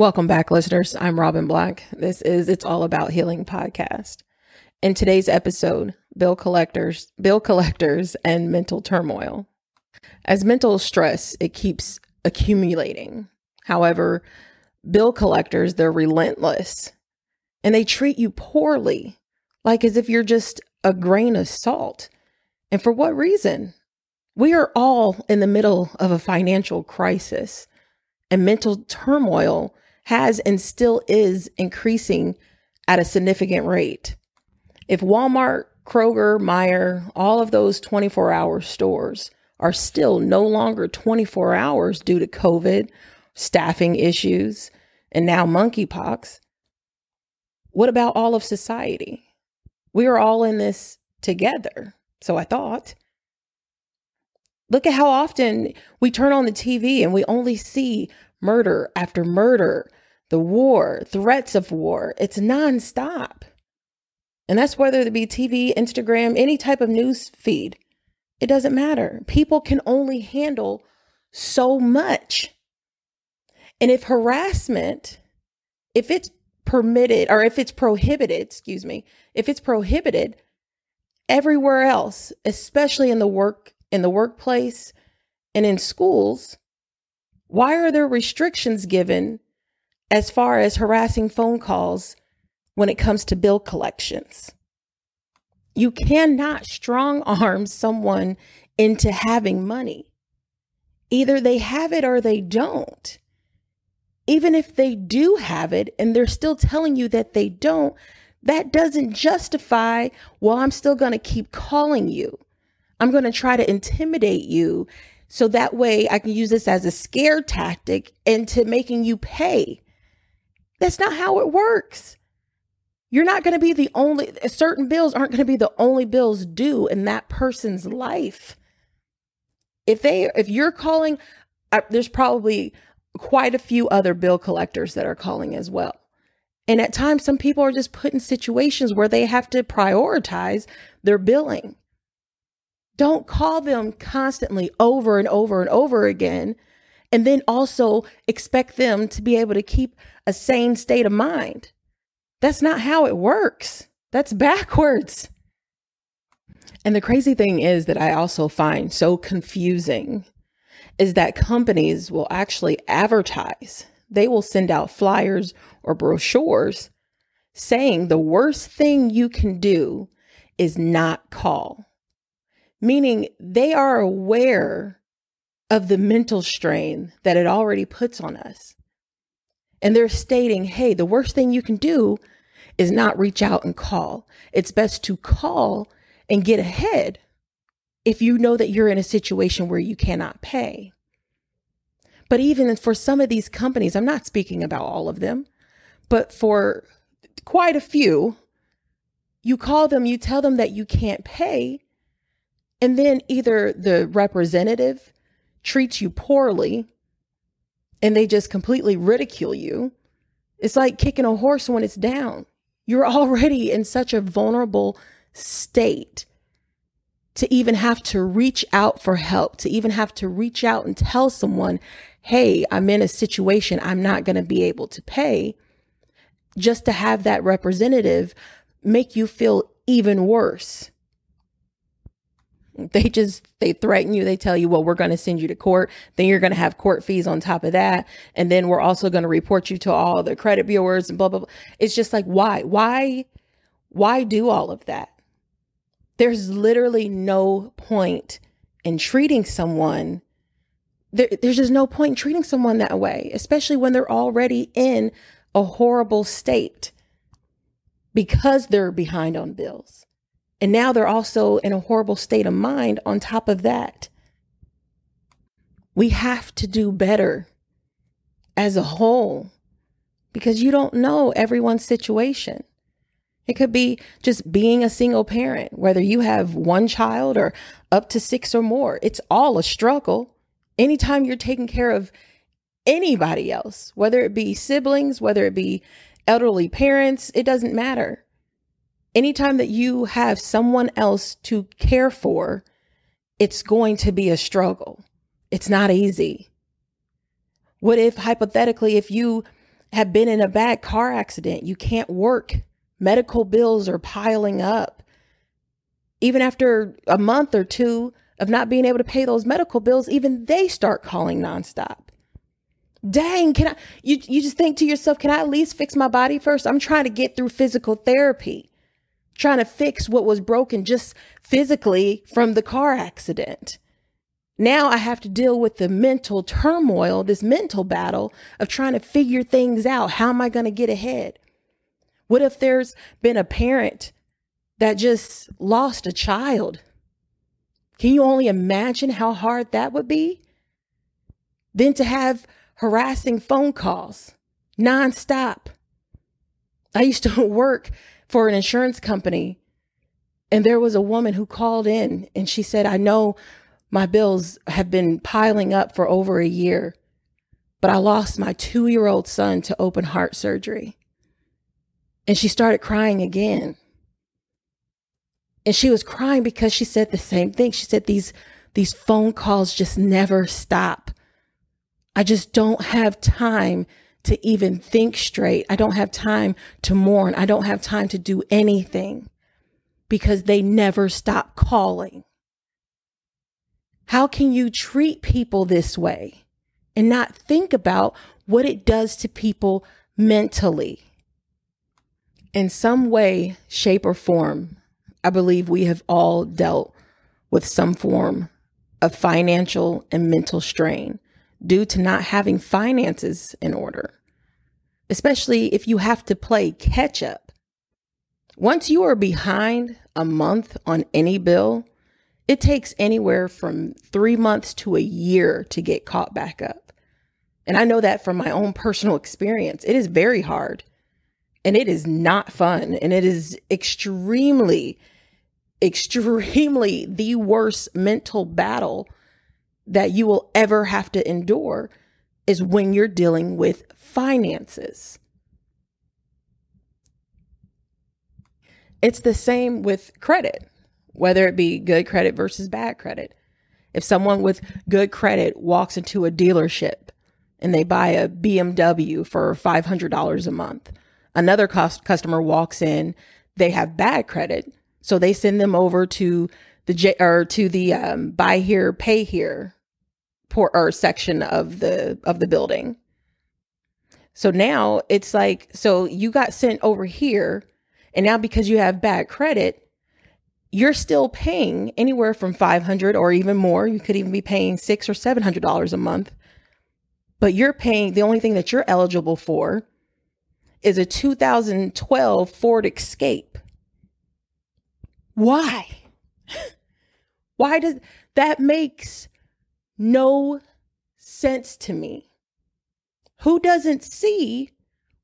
Welcome back, listeners. I'm Robin Black. This is It's All About Healing podcast. In today's episode, bill collectors, bill collectors, and mental turmoil. As mental stress, it keeps accumulating. However, bill collectors, they're relentless and they treat you poorly, like as if you're just a grain of salt. And for what reason? We are all in the middle of a financial crisis, and mental turmoil has and still is increasing at a significant rate. If Walmart, Kroger, Meijer, all of those 24 hour stores are still no longer 24 hours due to COVID, staffing issues, and now monkeypox, what about all of society? We are all in this together. So I thought. Look at how often we turn on the TV and we only see murder after murder, the war, threats of war. It's nonstop. And that's whether it be TV, Instagram, any type of news feed. It doesn't matter. People can only handle so much. And if harassment, if it's permitted or if it's prohibited, excuse me, if it's prohibited everywhere else, especially in the work in the workplace and in schools, why are there restrictions given as far as harassing phone calls when it comes to bill collections? You cannot strong arm someone into having money. Either they have it or they don't. Even if they do have it and they're still telling you that they don't, that doesn't justify, well, I'm still going to keep calling you. I'm going to try to intimidate you so that way I can use this as a scare tactic into making you pay. That's not how it works. You're not going to be the only, certain bills aren't going to be the only bills due in that person's life. If they, if you're calling, uh, there's probably quite a few other bill collectors that are calling as well. And at times, some people are just put in situations where they have to prioritize their billing. Don't call them constantly over and over and over again. And then also expect them to be able to keep a sane state of mind. That's not how it works. That's backwards. And the crazy thing is that I also find so confusing is that companies will actually advertise. They will send out flyers or brochures saying the worst thing you can do is not call. Meaning they are aware of the mental strain that it already puts on us. And they're stating, hey, the worst thing you can do is not reach out and call. It's best to call and get ahead if you know that you're in a situation where you cannot pay. But even for some of these companies, I'm not speaking about all of them, but for quite a few, you call them, you tell them that you can't pay, and then either the representative treats you poorly and they just completely ridicule you. It's like kicking a horse when it's down. You're already in such a vulnerable state to even have to reach out for help, to even have to reach out and tell someone, hey, I'm in a situation I'm not going to be able to pay, just to have that representative make you feel even worse. They just they threaten you. They tell you, "Well, we're going to send you to court. Then you're going to have court fees on top of that, and then we're also going to report you to all the credit bureaus and blah blah blah." It's just like, why, why, why do all of that? there's literally no point in treating someone there, there's just no point in treating someone that way especially when they're already in a horrible state because they're behind on bills and now they're also in a horrible state of mind on top of that we have to do better as a whole because you don't know everyone's situation it could be just being a single parent, whether you have one child or up to six or more. It's all a struggle. Anytime you're taking care of anybody else, whether it be siblings, whether it be elderly parents, it doesn't matter. Anytime that you have someone else to care for, it's going to be a struggle. It's not easy. What if, hypothetically, if you have been in a bad car accident. You can't work. Medical bills are piling up. Even after a month or two of not being able to pay those medical bills, even they start calling nonstop. Dang, can I you you just think to yourself, can I at least fix my body first? I'm trying to get through physical therapy. Trying to fix what was broken just physically from the car accident. Now I have to deal with the mental turmoil, this mental battle of trying to figure things out. How am I going to get ahead? What if there's been a parent that just lost a child? Can you only imagine how hard that would be? Then to have harassing phone calls nonstop. I used to work for an insurance company, and there was a woman who called in and she said, I know my bills have been piling up for over a year, but I lost my two year old son to open heart surgery. And she started crying again. And she was crying because she said the same thing. She said, These, these phone calls just never stop. I just don't have time to even think straight. I don't have time to mourn. I don't have time to do anything because they never stop calling. How can you treat people this way and not think about what it does to people mentally? In some way, shape, or form, I believe we have all dealt with some form of financial and mental strain due to not having finances in order, especially if you have to play catch up. Once you are behind a month on any bill, it takes anywhere from three months to a year to get caught back up. And I know that from my own personal experience. It is very hard and it is not fun. And it is extremely, extremely the worst mental battle that you will ever have to endure is when you're dealing with finances. It's the same with credit whether it be good credit versus bad credit. If someone with good credit walks into a dealership and they buy a BMW for $500 a month, another cost customer walks in, they have bad credit, so they send them over to the J or to the um, buy here, pay here por- or section of the of the building. So now it's like so you got sent over here and now because you have bad credit, you're still paying anywhere from 500 or even more. You could even be paying six or seven hundred dollars a month. But you're paying the only thing that you're eligible for is a 2012 Ford Escape. Why? Why does that makes no sense to me? Who doesn't see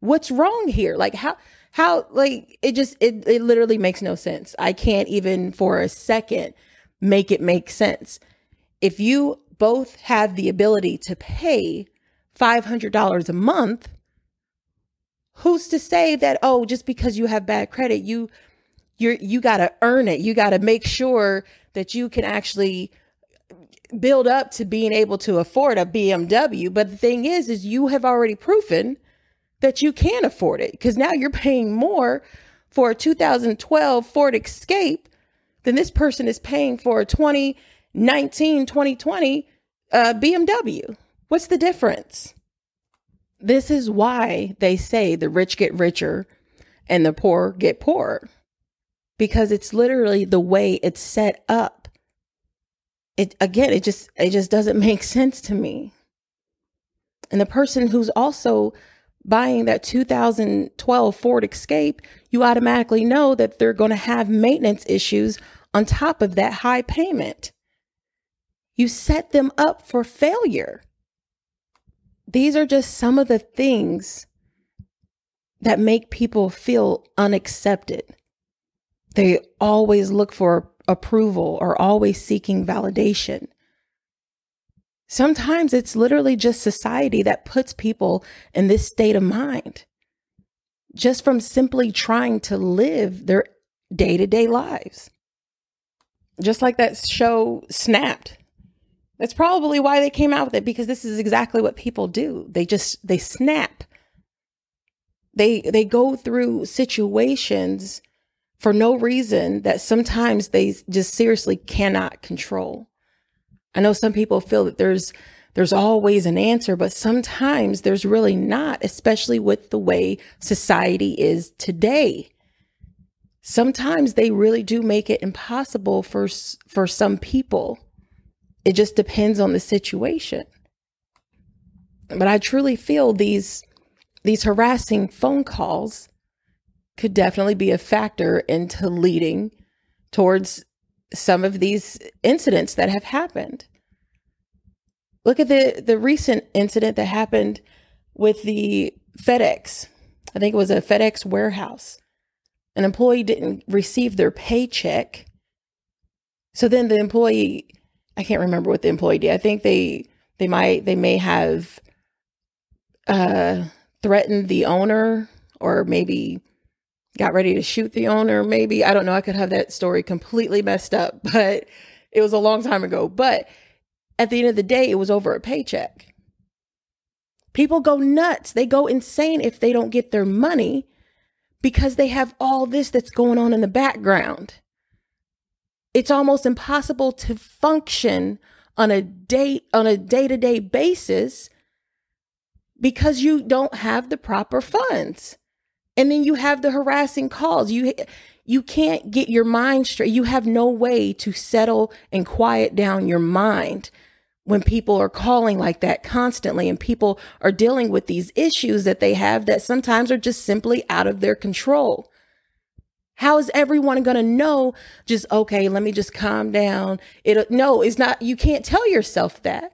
what's wrong here? Like how how like it just it, it literally makes no sense i can't even for a second make it make sense if you both have the ability to pay $500 a month who's to say that oh just because you have bad credit you you're you got to earn it you got to make sure that you can actually build up to being able to afford a BMW but the thing is is you have already proven that you can afford it because now you're paying more for a 2012 Ford Escape than this person is paying for a 2019 2020 uh, BMW. What's the difference? This is why they say the rich get richer and the poor get poorer because it's literally the way it's set up. It again, it just it just doesn't make sense to me. And the person who's also buying that 2012 Ford Escape, you automatically know that they're going to have maintenance issues on top of that high payment. You set them up for failure. These are just some of the things that make people feel unaccepted. They always look for approval or always seeking validation. Sometimes it's literally just society that puts people in this state of mind just from simply trying to live their day to day lives. Just like that show Snapped. That's probably why they came out with it because this is exactly what people do. They just they snap they they go through situations for no reason that sometimes they just seriously cannot control. I know some people feel that there's there's always an answer, but sometimes there's really not, especially with the way society is today. Sometimes they really do make it impossible for for some people. It just depends on the situation. But I truly feel these these harassing phone calls could definitely be a factor into leading towards some of these incidents that have happened. Look at the the recent incident that happened with the FedEx. I think it was a FedEx warehouse. An employee didn't receive their paycheck. So then the employee, I can't remember what the employee did. I think they they might they may have uh threatened the owner or maybe got ready to shoot the owner. Maybe, I don't know. I could have that story completely messed up, but it was a long time ago. But at the end of the day, it was over a paycheck. People go nuts. They go insane if they don't get their money because they have all this that's going on in the background. It's almost impossible to function on a day on a day-to-day basis because you don't have the proper funds. And then you have the harassing calls. You you can't get your mind straight. You have no way to settle and quiet down your mind when people are calling like that constantly and people are dealing with these issues that they have that sometimes are just simply out of their control. How is everyone going to know just okay, let me just calm down. It no, it's not you can't tell yourself that.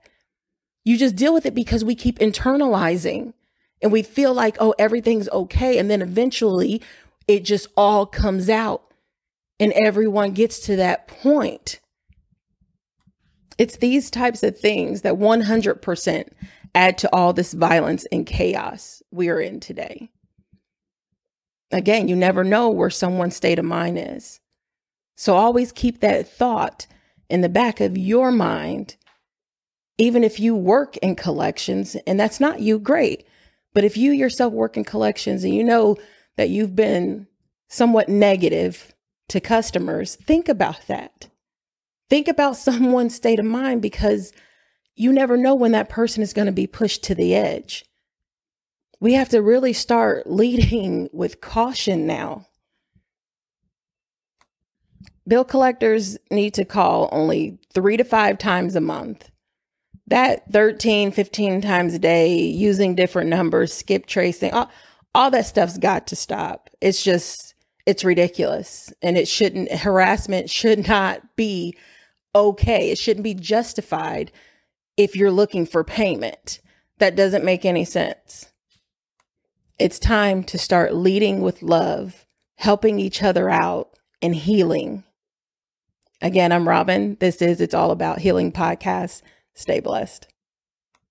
You just deal with it because we keep internalizing and we feel like, oh, everything's okay. And then eventually it just all comes out and everyone gets to that point. It's these types of things that 100% add to all this violence and chaos we are in today. Again, you never know where someone's state of mind is. So always keep that thought in the back of your mind even if you work in collections and that's not you, great. But if you yourself work in collections and you know that you've been somewhat negative to customers, think about that. Think about someone's state of mind because you never know when that person is going to be pushed to the edge. We have to really start leading with caution now. Bill collectors need to call only three to five times a month that 13, 15 times a day using different numbers, skip tracing, all, all that stuff's got to stop. It's just, it's ridiculous. And it shouldn't, harassment should not be okay. It shouldn't be justified if you're looking for payment. That doesn't make any sense. It's time to start leading with love, helping each other out, and healing. Again, I'm Robin. This is It's All About Healing podcast. Stay blessed.